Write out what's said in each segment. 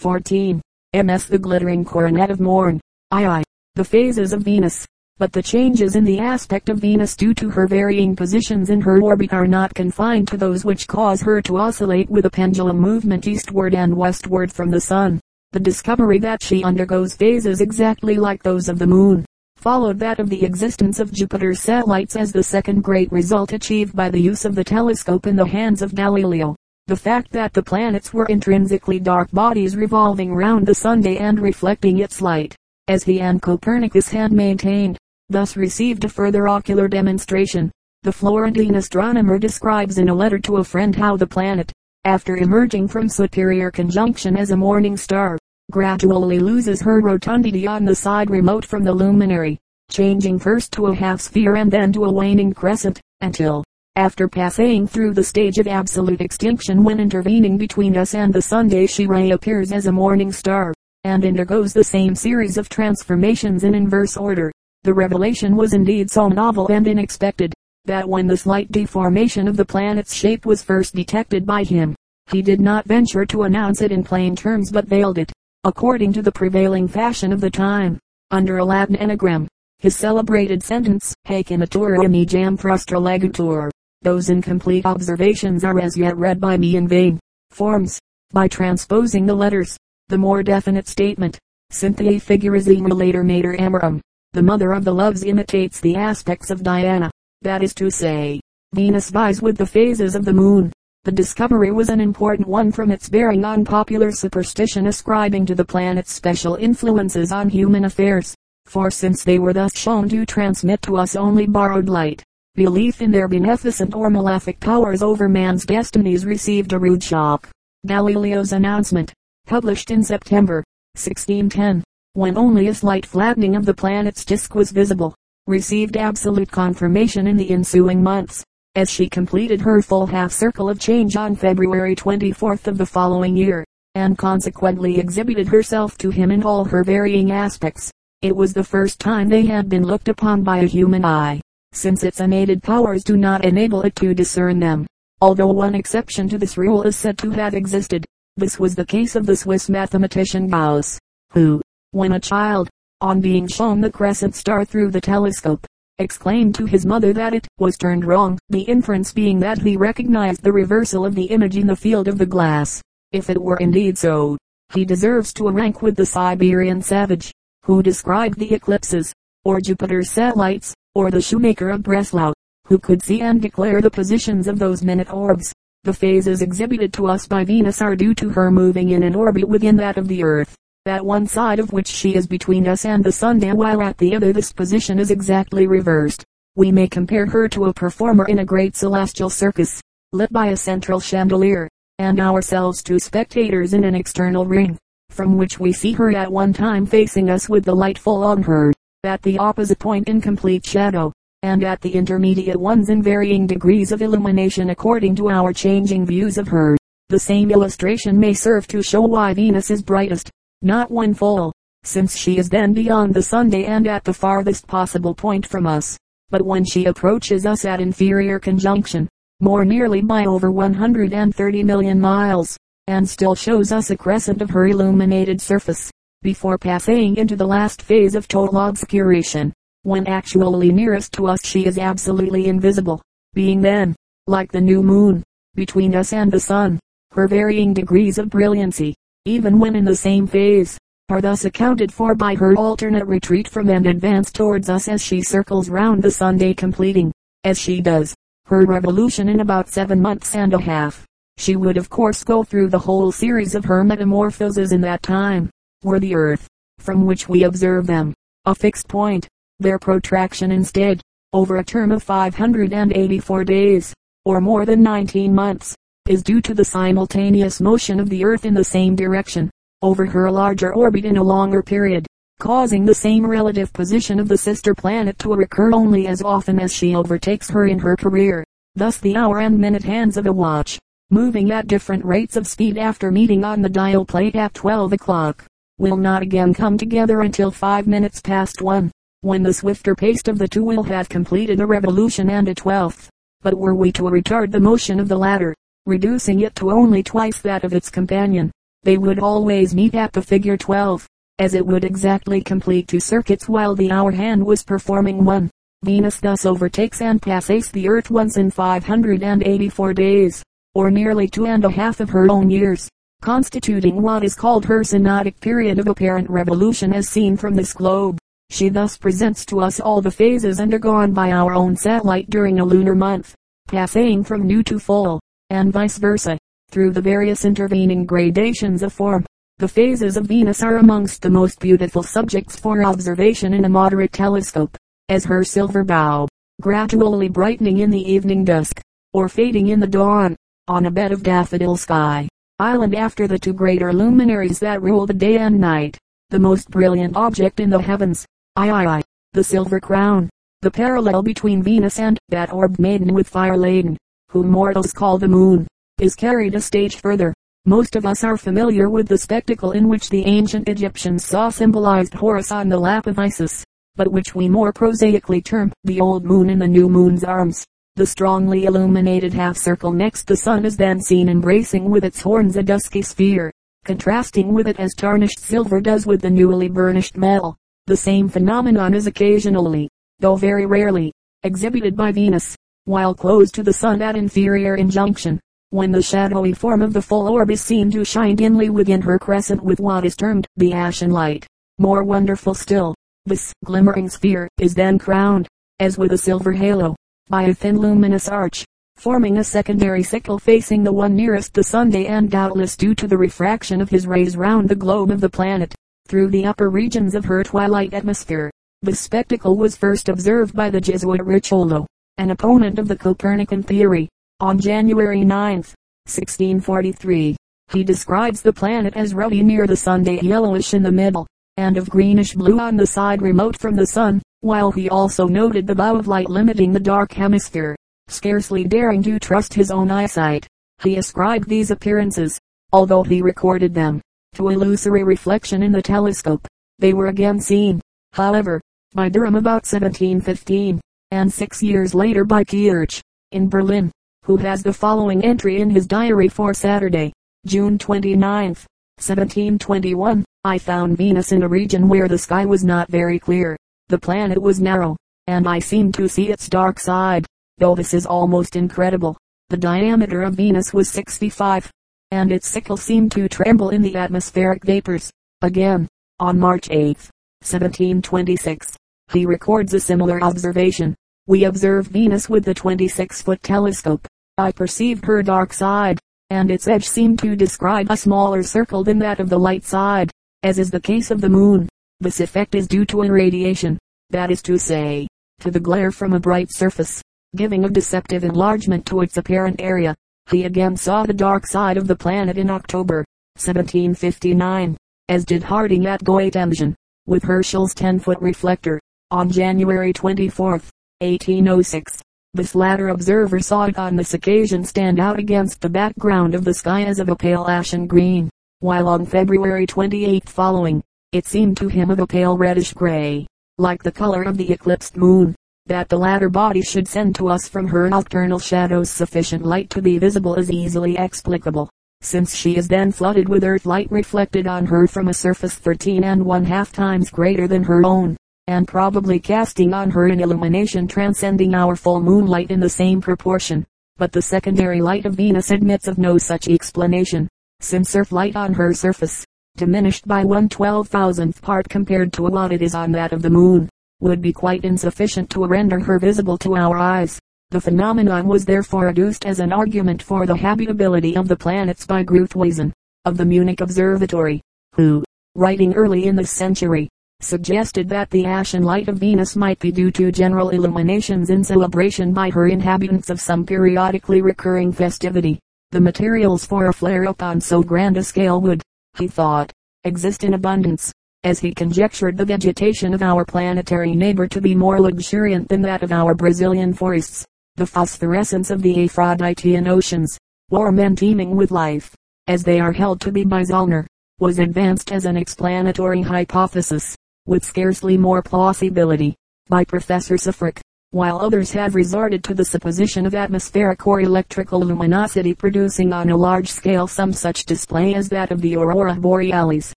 14. MS the glittering coronet of morn. II. The phases of Venus. But the changes in the aspect of Venus due to her varying positions in her orbit are not confined to those which cause her to oscillate with a pendulum movement eastward and westward from the sun. The discovery that she undergoes phases exactly like those of the moon, followed that of the existence of Jupiter's satellites as the second great result achieved by the use of the telescope in the hands of Galileo. The fact that the planets were intrinsically dark bodies revolving round the Sunday and reflecting its light, as he and Copernicus had maintained, thus received a further ocular demonstration. The Florentine astronomer describes in a letter to a friend how the planet, after emerging from superior conjunction as a morning star, gradually loses her rotundity on the side remote from the luminary, changing first to a half sphere and then to a waning crescent, until, after passing through the stage of absolute extinction when intervening between us and the Sunday she reappears as a morning star, and undergoes the same series of transformations in inverse order. The revelation was indeed so novel and unexpected, that when the slight deformation of the planet's shape was first detected by him, he did not venture to announce it in plain terms but veiled it, according to the prevailing fashion of the time, under a Latin anagram. His celebrated sentence, Haec imatura me jam frustra legatur, those incomplete observations are as yet read by me in vain. Forms. By transposing the letters. The more definite statement. Cynthia figuris later mater amorum. The mother of the loves imitates the aspects of Diana. That is to say, Venus vies with the phases of the moon. The discovery was an important one from its bearing on popular superstition ascribing to the planets special influences on human affairs. For since they were thus shown to transmit to us only borrowed light, Belief in their beneficent or malefic powers over man's destinies received a rude shock. Galileo's announcement, published in September 1610, when only a slight flattening of the planet's disk was visible, received absolute confirmation in the ensuing months, as she completed her full half circle of change on February 24th of the following year, and consequently exhibited herself to him in all her varying aspects. It was the first time they had been looked upon by a human eye since its unaided powers do not enable it to discern them. Although one exception to this rule is said to have existed, this was the case of the Swiss mathematician Gauss, who, when a child, on being shown the crescent star through the telescope, exclaimed to his mother that it was turned wrong, the inference being that he recognized the reversal of the image in the field of the glass. If it were indeed so, he deserves to rank with the Siberian savage, who described the eclipses, or Jupiter's satellites, or the shoemaker of Breslau, who could see and declare the positions of those minute orbs. The phases exhibited to us by Venus are due to her moving in an orbit within that of the earth, that one side of which she is between us and the sun while at the other this position is exactly reversed. We may compare her to a performer in a great celestial circus, lit by a central chandelier, and ourselves to spectators in an external ring, from which we see her at one time facing us with the light full on her, at the opposite point in complete shadow, and at the intermediate ones in varying degrees of illumination according to our changing views of her. The same illustration may serve to show why Venus is brightest, not when full, since she is then beyond the Sunday and at the farthest possible point from us, but when she approaches us at inferior conjunction, more nearly by over 130 million miles, and still shows us a crescent of her illuminated surface before passing into the last phase of total obscuration. When actually nearest to us she is absolutely invisible, being then, like the new moon, between us and the sun. Her varying degrees of brilliancy, even when in the same phase, are thus accounted for by her alternate retreat from and advance towards us as she circles round the Sunday completing, as she does, her revolution in about seven months and a half. She would of course go through the whole series of her metamorphoses in that time were the earth, from which we observe them, a fixed point. Their protraction instead, over a term of 584 days, or more than 19 months, is due to the simultaneous motion of the earth in the same direction, over her larger orbit in a longer period, causing the same relative position of the sister planet to recur only as often as she overtakes her in her career. Thus the hour and minute hands of a watch, moving at different rates of speed after meeting on the dial plate at 12 o'clock, will not again come together until five minutes past one, when the swifter pace of the two will have completed a revolution and a twelfth. But were we to retard the motion of the latter, reducing it to only twice that of its companion, they would always meet at the figure 12, as it would exactly complete two circuits while the hour hand was performing one. Venus thus overtakes and passes the earth once in 584 days, or nearly two and a half of her own years, constituting what is called her synodic period of apparent revolution as seen from this globe. She thus presents to us all the phases undergone by our own satellite during a lunar month, passing from new to full, and vice versa, through the various intervening gradations of form. The phases of Venus are amongst the most beautiful subjects for observation in a moderate telescope as her silver bow, gradually brightening in the evening dusk, or fading in the dawn, on a bed of daffodil sky, island after the two greater luminaries that rule the day and night, the most brilliant object in the heavens, I, I, I, the silver crown, the parallel between Venus and that orb maiden with fire laden, whom mortals call the moon, is carried a stage further. Most of us are familiar with the spectacle in which the ancient Egyptians saw symbolized Horus on the lap of Isis but which we more prosaically term the old moon in the new moon's arms. The strongly illuminated half circle next the sun is then seen embracing with its horns a dusky sphere, contrasting with it as tarnished silver does with the newly burnished metal. The same phenomenon is occasionally, though very rarely, exhibited by Venus, while close to the sun at inferior conjunction, when the shadowy form of the full orb is seen to shine dimly within her crescent with what is termed the ashen light. More wonderful still, this glimmering sphere is then crowned, as with a silver halo, by a thin luminous arch, forming a secondary sickle facing the one nearest the Sunday and doubtless due to the refraction of his rays round the globe of the planet, through the upper regions of her twilight atmosphere. The spectacle was first observed by the Jesuit Riccioli, an opponent of the Copernican theory, on January 9, 1643. He describes the planet as ruddy near the Sunday yellowish in the middle, and of greenish blue on the side remote from the sun, while he also noted the bow of light limiting the dark hemisphere. Scarcely daring to trust his own eyesight, he ascribed these appearances, although he recorded them, to illusory reflection in the telescope. They were again seen, however, by Derham about 1715, and six years later by Kirch, in Berlin, who has the following entry in his diary for Saturday, June 29, 1721. I found Venus in a region where the sky was not very clear. The planet was narrow, and I seemed to see its dark side, though this is almost incredible. The diameter of Venus was 65, and its sickle seemed to tremble in the atmospheric vapors. Again, on March 8, 1726, he records a similar observation. We observed Venus with the 26-foot telescope. I perceived her dark side, and its edge seemed to describe a smaller circle than that of the light side as is the case of the moon. This effect is due to irradiation, that is to say, to the glare from a bright surface, giving a deceptive enlargement to its apparent area. He again saw the dark side of the planet in October, 1759, as did Harding at Goettingen, with Herschel's 10-foot reflector, on January 24, 1806. This latter observer saw it on this occasion stand out against the background of the sky as of a pale ashen green while on February 28 following, it seemed to him of a pale reddish gray, like the color of the eclipsed moon, that the latter body should send to us from her nocturnal shadows sufficient light to be visible is easily explicable, since she is then flooded with earth light reflected on her from a surface thirteen and one half times greater than her own, and probably casting on her an illumination transcending our full moonlight in the same proportion. But the secondary light of Venus admits of no such explanation since earth light on her surface, diminished by one twelve thousandth part compared to what it is on that of the moon, would be quite insufficient to render her visible to our eyes. The phenomenon was therefore adduced as an argument for the habitability of the planets by Gruithuisen, of the Munich Observatory, who, writing early in this century, suggested that the ashen light of Venus might be due to general illuminations in celebration by her inhabitants of some periodically recurring festivity. The materials for a flare-up on so grand a scale would, he thought, exist in abundance, as he conjectured the vegetation of our planetary neighbor to be more luxuriant than that of our Brazilian forests. The phosphorescence of the Aphroditean oceans, warm and teeming with life, as they are held to be by Zollner, was advanced as an explanatory hypothesis, with scarcely more plausibility, by Professor Safarik. While others have resorted to the supposition of atmospheric or electrical luminosity producing on a large scale some such display as that of the aurora borealis.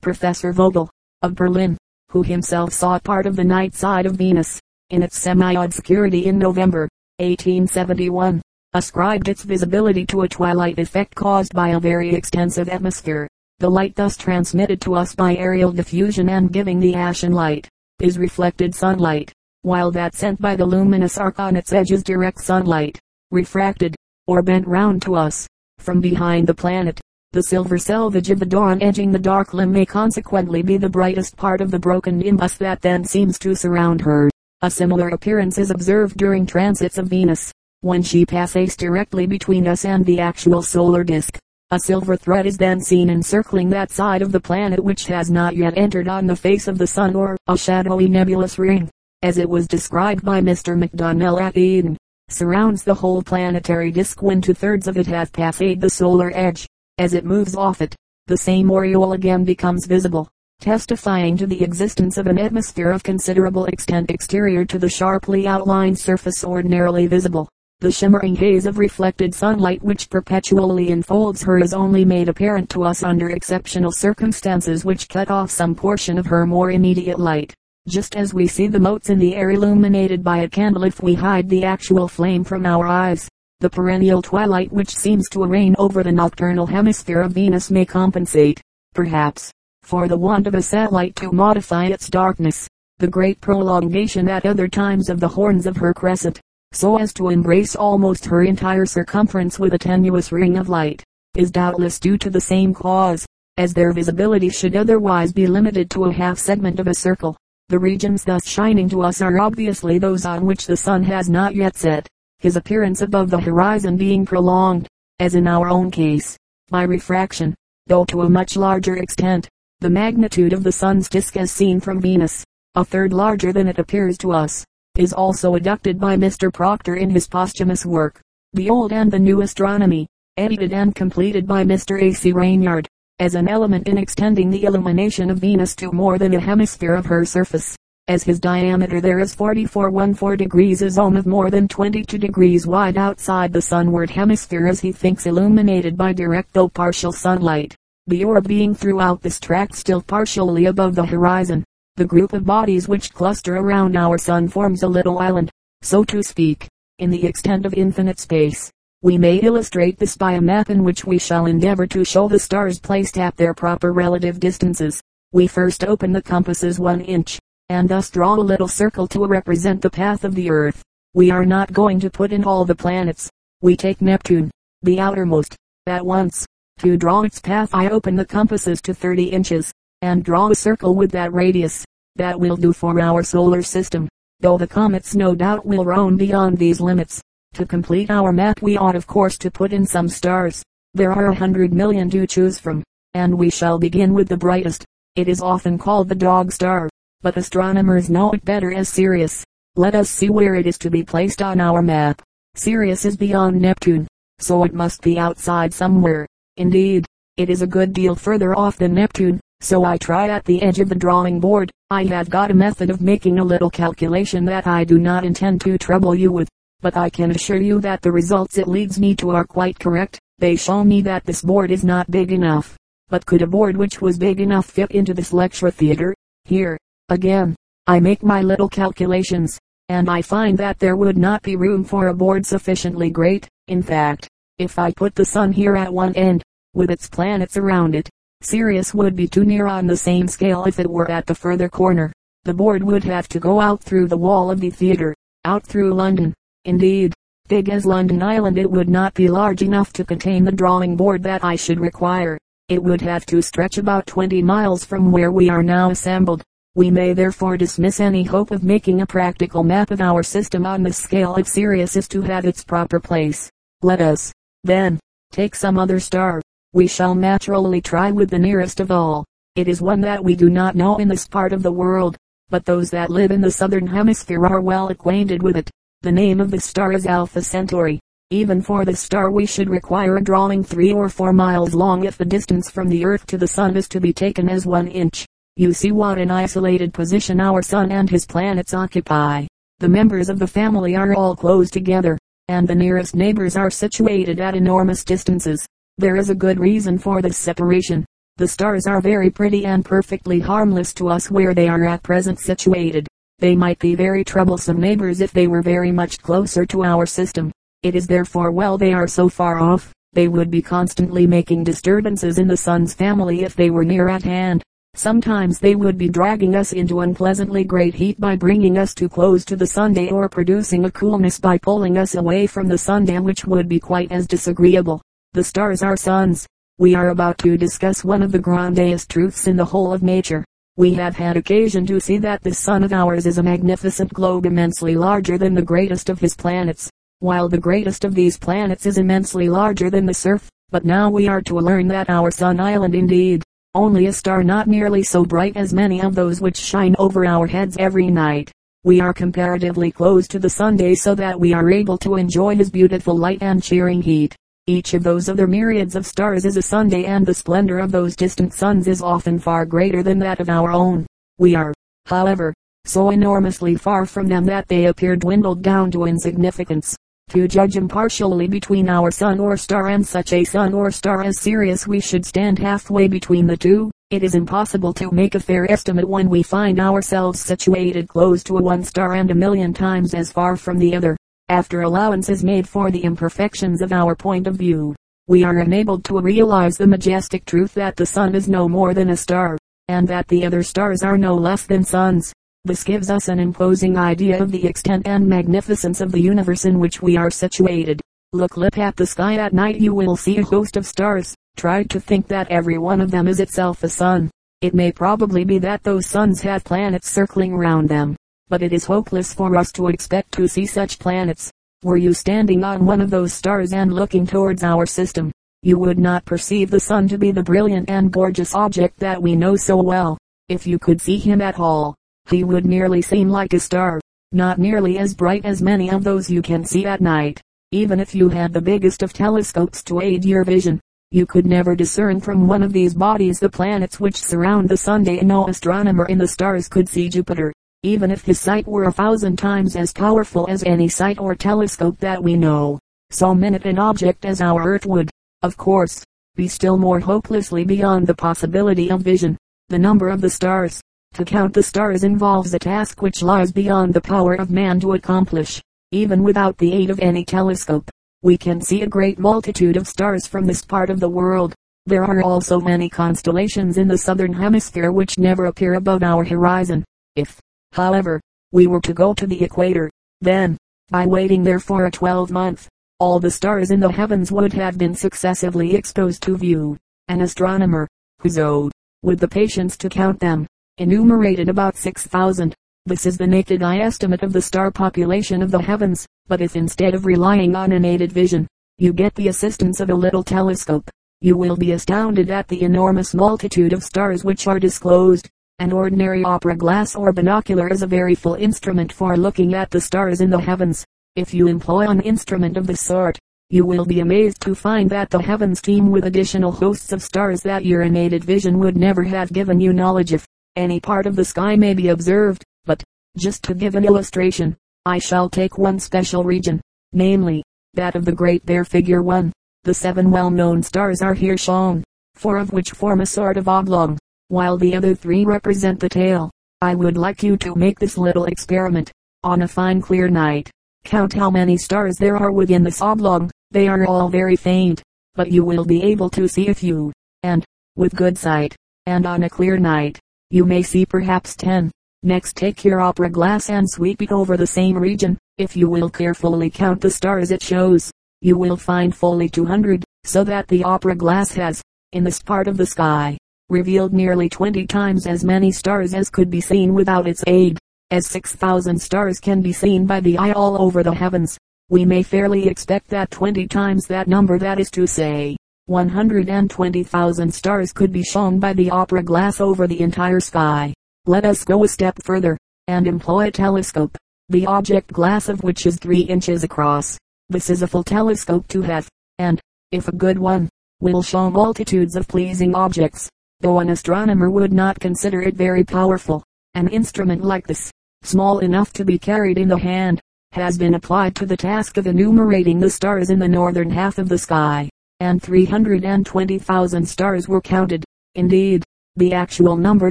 Professor Vogel, of Berlin, who himself saw part of the night side of Venus, in its semi-obscurity in November, 1871, ascribed its visibility to a twilight effect caused by a very extensive atmosphere. The light thus transmitted to us by aerial diffusion and giving the ashen light, is reflected sunlight, while that sent by the luminous arc on its edge is direct sunlight, refracted, or bent round to us, from behind the planet. The silver selvage of the dawn edging the dark limb may consequently be the brightest part of the broken nimbus that then seems to surround her. A similar appearance is observed during transits of Venus, when she passes directly between us and the actual solar disk. A silver thread is then seen encircling that side of the planet which has not yet entered on the face of the sun or a shadowy nebulous ring, as it was described by Mr. McDonnell at Eden, surrounds the whole planetary disk when two thirds of it has passed the solar edge. As it moves off it, the same aureole again becomes visible, testifying to the existence of an atmosphere of considerable extent exterior to the sharply outlined surface ordinarily visible. The shimmering haze of reflected sunlight which perpetually enfolds her is only made apparent to us under exceptional circumstances which cut off some portion of her more immediate light. Just as we see the motes in the air illuminated by a candle if we hide the actual flame from our eyes. The perennial twilight which seems to reign over the nocturnal hemisphere of Venus may compensate, perhaps, for the want of a satellite to modify its darkness. The great prolongation at other times of the horns of her crescent, so as to embrace almost her entire circumference with a tenuous ring of light, is doubtless due to the same cause, as their visibility should otherwise be limited to a half segment of a circle. The regions thus shining to us are obviously those on which the sun has not yet set his appearance above the horizon being prolonged, as in our own case, by refraction, though to a much larger extent. The magnitude of the sun's disk as seen from Venus, a third larger than it appears to us, is also adduced by Mr. Proctor in his posthumous work, The Old and the New Astronomy, edited and completed by Mr. A. C. Ranyard, as an element in extending the illumination of Venus to more than a hemisphere of her surface as his diameter there is 4414 degrees a zone of more than 22 degrees wide outside the sunward hemisphere as he thinks illuminated by direct though partial sunlight. The orb being throughout this tract still partially above the horizon. The group of bodies which cluster around our sun forms a little island, so to speak, in the extent of infinite space. We may illustrate this by a map in which we shall endeavor to show the stars placed at their proper relative distances. We first open the compasses one inch and thus draw a little circle to represent the path of the earth. We are not going to put in all the planets. We take Neptune, the outermost, at once. To draw its path I open the compasses to 30 inches, and draw a circle with that radius. That will do for our solar system, though the comets no doubt will roam beyond these limits. To complete our map we ought of course to put in some stars. There are a hundred million to choose from, and we shall begin with the brightest. It is often called the dog star but astronomers know it better as Sirius. Let us see where it is to be placed on our map. Sirius is beyond Neptune, so it must be outside somewhere. Indeed, it is a good deal further off than Neptune, so I try at the edge of the drawing board. I have got a method of making a little calculation that I do not intend to trouble you with, but I can assure you that the results it leads me to are quite correct. They show me that this board is not big enough. But could a board which was big enough fit into this lecture theater? Here, Again, I make my little calculations, and I find that there would not be room for a board sufficiently great. In fact, if I put the sun here at one end, with its planets around it, Sirius would be too near on the same scale if it were at the further corner. The board would have to go out through the wall of the theater, out through London. Indeed, big as London Island it would not be large enough to contain the drawing board that I should require. It would have to stretch about 20 miles from where we are now assembled. We may therefore dismiss any hope of making a practical map of our system on the scale if Sirius is to have its proper place. Let us, then, take some other star. We shall naturally try with the nearest of all. It is one that we do not know in this part of the world, but those that live in the southern hemisphere are well acquainted with it. The name of the star is Alpha Centauri. Even for this star we should require a drawing three or four miles long if the distance from the earth to the sun is to be taken as one inch. You see what an isolated position our sun and his planets occupy. The members of the family are all close together, and the nearest neighbors are situated at enormous distances. There is a good reason for this separation. The stars are very pretty and perfectly harmless to us where they are at present situated. They might be very troublesome neighbors if they were very much closer to our system. It is therefore well they are so far off. They would be constantly making disturbances in the sun's family if they were near at hand. Sometimes they would be dragging us into unpleasantly great heat by bringing us too close to the sunday or producing a coolness by pulling us away from the sunday which would be quite as disagreeable. The stars are suns. We are about to discuss one of the grandest truths in the whole of nature. We have had occasion to see that this sun of ours is a magnificent globe immensely larger than the greatest of his planets, while the greatest of these planets is immensely larger than the surf. But now we are to learn that our sun island indeed, only a star not nearly so bright as many of those which shine over our heads every night. We are comparatively close to the Sunday so that we are able to enjoy his beautiful light and cheering heat. Each of those other myriads of stars is a Sunday and the splendor of those distant suns is often far greater than that of our own. We are, however, so enormously far from them that they appear dwindled down to insignificance. To judge impartially between our sun or star and such a sun or star as Sirius we should stand halfway between the two. It is impossible to make a fair estimate when we find ourselves situated close to one star and a million times as far from the other. After allowance is made for the imperfections of our point of view, we are enabled to realize the majestic truth that the sun is no more than a star, and that the other stars are no less than suns. This gives us an imposing idea of the extent and magnificence of the universe in which we are situated. Look up at the sky at night you will see a host of stars. Try to think that every one of them is itself a sun. It may probably be that those suns have planets circling round them, but it is hopeless for us to expect to see such planets. Were you standing on one of those stars and looking towards our system, you would not perceive the sun to be the brilliant and gorgeous object that we know so well. If you could see him at all, he would merely seem like a star, not nearly as bright as many of those you can see at night. Even if you had the biggest of telescopes to aid your vision, you could never discern from one of these bodies the planets which surround the sun. No astronomer in the stars could see Jupiter, even if his sight were a thousand times as powerful as any sight or telescope that we know. So minute an object as our Earth would, of course, be still more hopelessly beyond the possibility of vision. The number of the stars, to count the stars involves a task which lies beyond the power of man to accomplish. Even without the aid of any telescope, we can see a great multitude of stars from this part of the world. There are also many constellations in the southern hemisphere which never appear above our horizon. If, however, we were to go to the equator, then, by waiting there for a twelve month, all the stars in the heavens would have been successively exposed to view. An astronomer, who owed, with the patience to count them, enumerated about 6,000. This is the naked eye estimate of the star population of the heavens, but if instead of relying on an aided vision, you get the assistance of a little telescope, you will be astounded at the enormous multitude of stars which are disclosed. An ordinary opera glass or binocular is a very full instrument for looking at the stars in the heavens. If you employ an instrument of this sort, you will be amazed to find that the heavens teem with additional hosts of stars that your unaided vision would never have given you knowledge of. Any part of the sky may be observed, but, just to give an illustration, I shall take one special region, namely, that of the Great Bear figure 1. The seven well-known stars are here shown, four of which form a sort of oblong, while the other three represent the tail. I would like you to make this little experiment, on a fine clear night. Count how many stars there are within this oblong, they are all very faint, but you will be able to see a few, and, with good sight, and on a clear night, you may see perhaps 10. Next take your opera glass and sweep it over the same region. If you will carefully count the stars it shows, you will find fully 200, so that the opera glass has, in this part of the sky, revealed nearly 20 times as many stars as could be seen without its aid. As 6,000 stars can be seen by the eye all over the heavens, we may fairly expect that 20 times that number that is to say, 120,000 stars could be shown by the opera glass over the entire sky. Let us go a step further, and employ a telescope, the object glass of which is 3 inches across. This is a full telescope to have, and, if a good one, will show multitudes of pleasing objects, though an astronomer would not consider it very powerful. An instrument like this, small enough to be carried in the hand, has been applied to the task of enumerating the stars in the northern half of the sky, and 320,000 stars were counted. Indeed, the actual number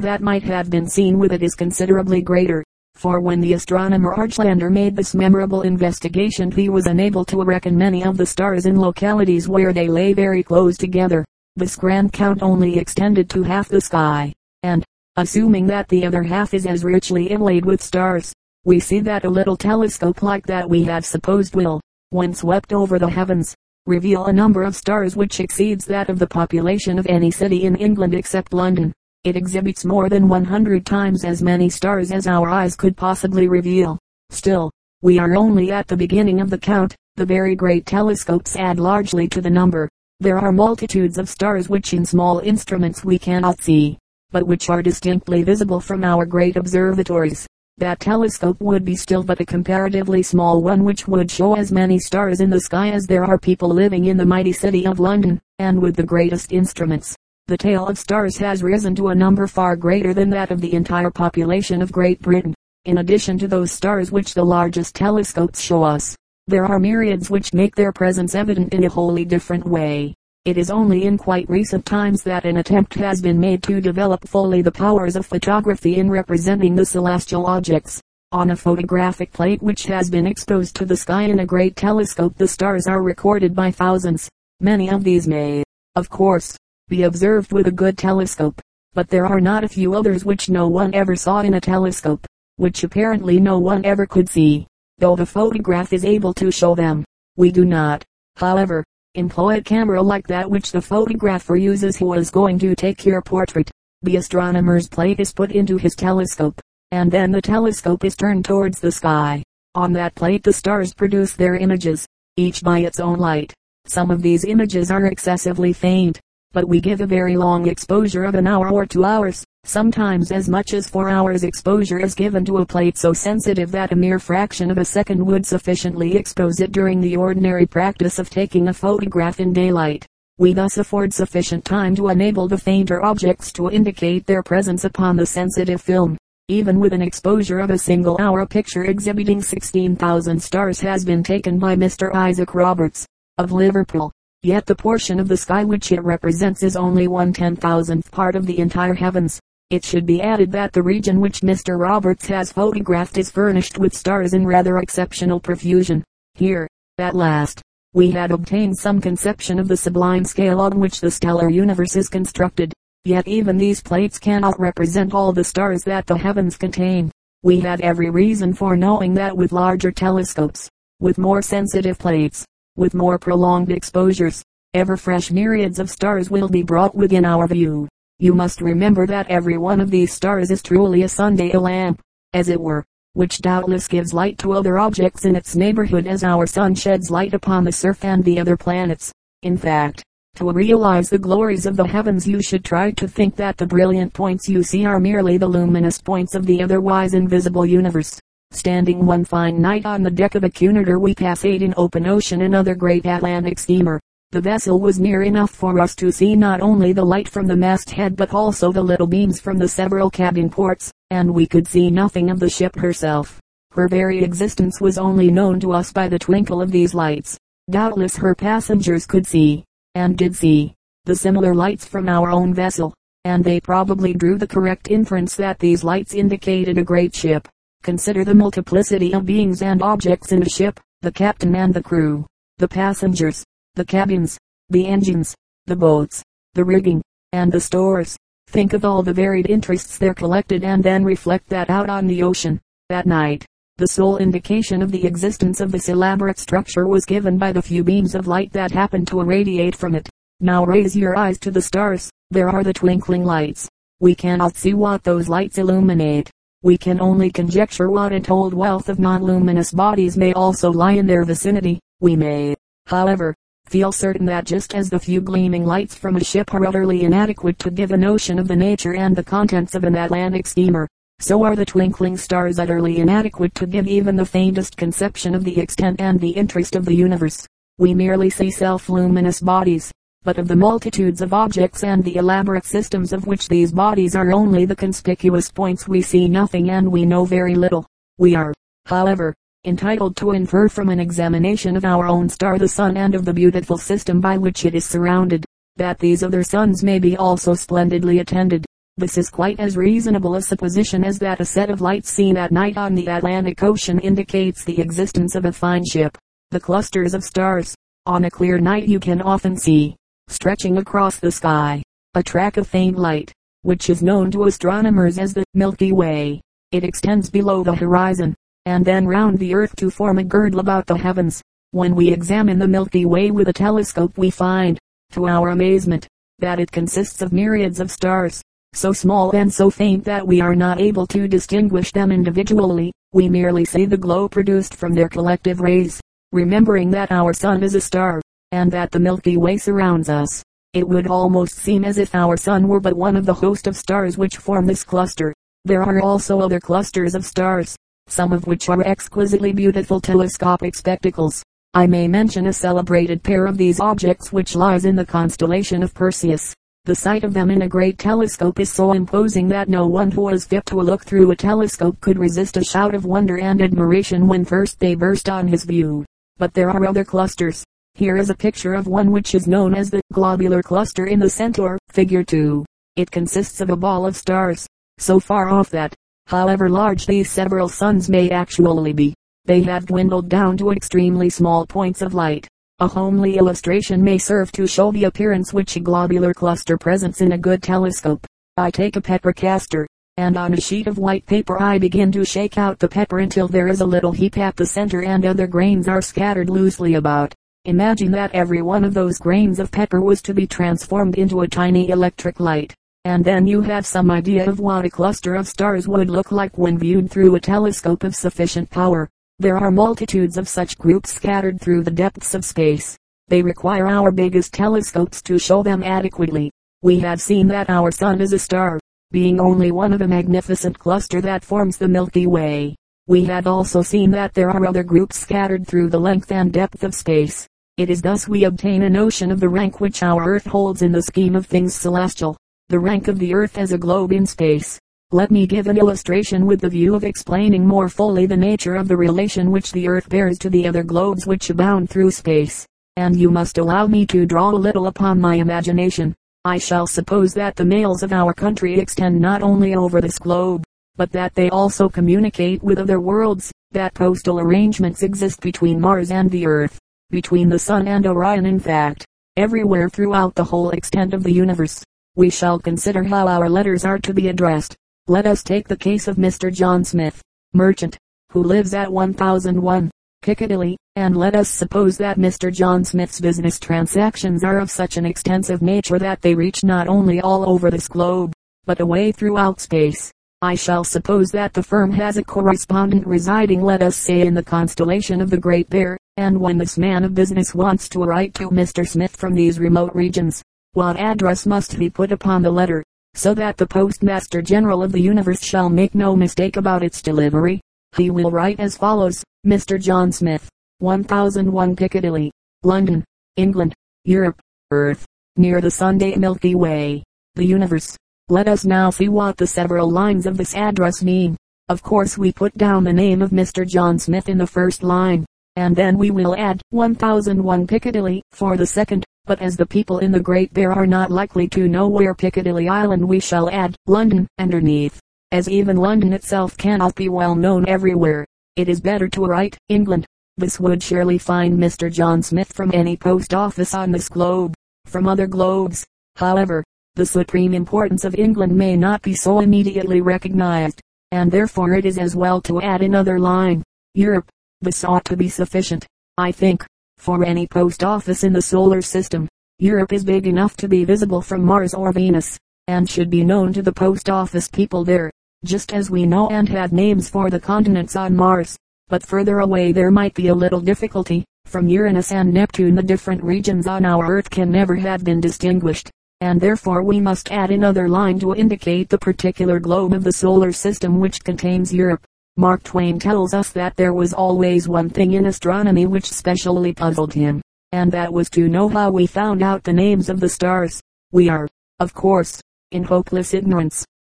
that might have been seen with it is considerably greater, for when the astronomer Argelander made this memorable investigation he was unable to reckon many of the stars in localities where they lay very close together. This grand count only extended to half the sky, and, assuming that the other half is as richly inlaid with stars, we see that a little telescope like that we had supposed will, when swept over the heavens, reveal a number of stars which exceeds that of the population of any city in England except London. It exhibits more than 100 times as many stars as our eyes could possibly reveal. Still, we are only at the beginning of the count. The very great telescopes add largely to the number. There are multitudes of stars which in small instruments we cannot see, but which are distinctly visible from our great observatories that telescope would be still but a comparatively small one which would show as many stars in the sky as there are people living in the mighty city of London, and with the greatest instruments. The tale of stars has risen to a number far greater than that of the entire population of Great Britain. In addition to those stars which the largest telescopes show us, there are myriads which make their presence evident in a wholly different way. It is only in quite recent times that an attempt has been made to develop fully the powers of photography in representing the celestial objects. On a photographic plate which has been exposed to the sky in a great telescope the stars are recorded by thousands. Many of these may, of course, be observed with a good telescope, but there are not a few others which no one ever saw in a telescope, which apparently no one ever could see, though the photograph is able to show them. We do not, however, Employ a camera like that which the photographer uses who is going to take your portrait. The astronomer's plate is put into his telescope, and then the telescope is turned towards the sky. On that plate the stars produce their images, each by its own light. Some of these images are excessively faint, but we give a very long exposure of an hour or two hours. Sometimes as much as four hours exposure is given to a plate so sensitive that a mere fraction of a second would sufficiently expose it during the ordinary practice of taking a photograph in daylight. We thus afford sufficient time to enable the fainter objects to indicate their presence upon the sensitive film. Even with an exposure of a single hour a picture exhibiting 16,000 stars has been taken by Mr. Isaac Roberts, of Liverpool. Yet the portion of the sky which it represents is only one ten thousandth part of the entire heavens. It should be added that the region which Mr. Roberts has photographed is furnished with stars in rather exceptional profusion. Here, at last, we had obtained some conception of the sublime scale on which the stellar universe is constructed. Yet even these plates cannot represent all the stars that the heavens contain. We had every reason for knowing that with larger telescopes, with more sensitive plates, with more prolonged exposures, ever fresh myriads of stars will be brought within our view. You must remember that every one of these stars is truly a Sunday lamp, as it were, which doubtless gives light to other objects in its neighborhood as our sun sheds light upon the surf and the other planets. In fact, to realize the glories of the heavens you should try to think that the brilliant points you see are merely the luminous points of the otherwise invisible universe. Standing one fine night on the deck of a Cunarder we pass passed in open ocean another great Atlantic steamer. The vessel was near enough for us to see not only the light from the masthead but also the little beams from the several cabin ports, and we could see nothing of the ship herself. Her very existence was only known to us by the twinkle of these lights. Doubtless her passengers could see, and did see, the similar lights from our own vessel, and they probably drew the correct inference that these lights indicated a great ship. Consider the multiplicity of beings and objects in a ship, the captain and the crew, the passengers, the cabins, the engines, the boats, the rigging, and the stores. Think of all the varied interests there collected and then reflect that out on the ocean. That night, the sole indication of the existence of this elaborate structure was given by the few beams of light that happened to irradiate from it. Now raise your eyes to the stars. There are the twinkling lights. We cannot see what those lights illuminate. We can only conjecture what a told wealth of non-luminous bodies may also lie in their vicinity. We may, however, feel certain that just as the few gleaming lights from a ship are utterly inadequate to give a notion of the nature and the contents of an Atlantic steamer, so are the twinkling stars utterly inadequate to give even the faintest conception of the extent and the interest of the universe. We merely see self-luminous bodies, but of the multitudes of objects and the elaborate systems of which these bodies are only the conspicuous points we see nothing and we know very little. We are, however, entitled to infer from an examination of our own star the sun and of the beautiful system by which it is surrounded, that these other suns may be also splendidly attended. This is quite as reasonable a supposition as that a set of lights seen at night on the Atlantic Ocean indicates the existence of a fine ship. The clusters of stars, on a clear night you can often see, stretching across the sky, a track of faint light, which is known to astronomers as the Milky Way. It extends below the horizon, and then round the earth to form a girdle about the heavens. When we examine the Milky Way with a telescope we find, to our amazement, that it consists of myriads of stars, so small and so faint that we are not able to distinguish them individually. We merely see the glow produced from their collective rays, remembering that our sun is a star, and that the Milky Way surrounds us. It would almost seem as if our sun were but one of the host of stars which form this cluster. There are also other clusters of stars, some of which are exquisitely beautiful telescopic spectacles. I may mention a celebrated pair of these objects which lies in the constellation of Perseus. The sight of them in a great telescope is so imposing that no one who is fit to look through a telescope could resist a shout of wonder and admiration when first they burst on his view. But there are other clusters. Here is a picture of one which is known as the globular cluster in the centaur, figure 2. It consists of a ball of stars, so far off that, However large these several suns may actually be, they have dwindled down to extremely small points of light. A homely illustration may serve to show the appearance which a globular cluster presents in a good telescope. I take a pepper caster, and on a sheet of white paper I begin to shake out the pepper until there is a little heap at the center and other grains are scattered loosely about. Imagine that every one of those grains of pepper was to be transformed into a tiny electric light and then you have some idea of what a cluster of stars would look like when viewed through a telescope of sufficient power. There are multitudes of such groups scattered through the depths of space. They require our biggest telescopes to show them adequately. We have seen that our sun is a star, being only one of a magnificent cluster that forms the Milky Way. We have also seen that there are other groups scattered through the length and depth of space. It is thus we obtain a notion of the rank which our earth holds in the scheme of things celestial the rank of the earth as a globe in space. Let me give an illustration with the view of explaining more fully the nature of the relation which the earth bears to the other globes which abound through space. And you must allow me to draw a little upon my imagination. I shall suppose that the mails of our country extend not only over this globe, but that they also communicate with other worlds, that postal arrangements exist between Mars and the earth, between the sun and Orion in fact, everywhere throughout the whole extent of the universe we shall consider how our letters are to be addressed. Let us take the case of Mr. John Smith, merchant, who lives at 1001 Piccadilly, and let us suppose that Mr. John Smith's business transactions are of such an extensive nature that they reach not only all over this globe, but away throughout space. I shall suppose that the firm has a correspondent residing let us say in the constellation of the Great Bear, and when this man of business wants to write to Mr. Smith from these remote regions, what address must be put upon the letter, so that the Postmaster General of the Universe shall make no mistake about its delivery. He will write as follows, Mr. John Smith, 1001 Piccadilly, London, England, Europe, Earth, near the Sunday Milky Way, the Universe. Let us now see what the several lines of this address mean. Of course we put down the name of Mr. John Smith in the first line, and then we will add 1001 Piccadilly for the second. But as the people in the Great Bear are not likely to know where Piccadilly Island we shall add London underneath. As even London itself cannot be well known everywhere, it is better to write England. This would surely find Mr. John Smith from any post office on this globe. From other globes, however, the supreme importance of England may not be so immediately recognized, and therefore it is as well to add another line, Europe. This ought to be sufficient, I think for any post office in the solar system. Europe is big enough to be visible from Mars or Venus, and should be known to the post office people there, just as we know and have names for the continents on Mars. But further away there might be a little difficulty. From Uranus and Neptune the different regions on our Earth can never have been distinguished, and therefore we must add another line to indicate the particular globe of the solar system which contains Europe. Mark Twain tells us that there was always one thing in astronomy which specially puzzled him, and that was to know how we found out the names of the stars. We are, of course, in hopeless ignorance.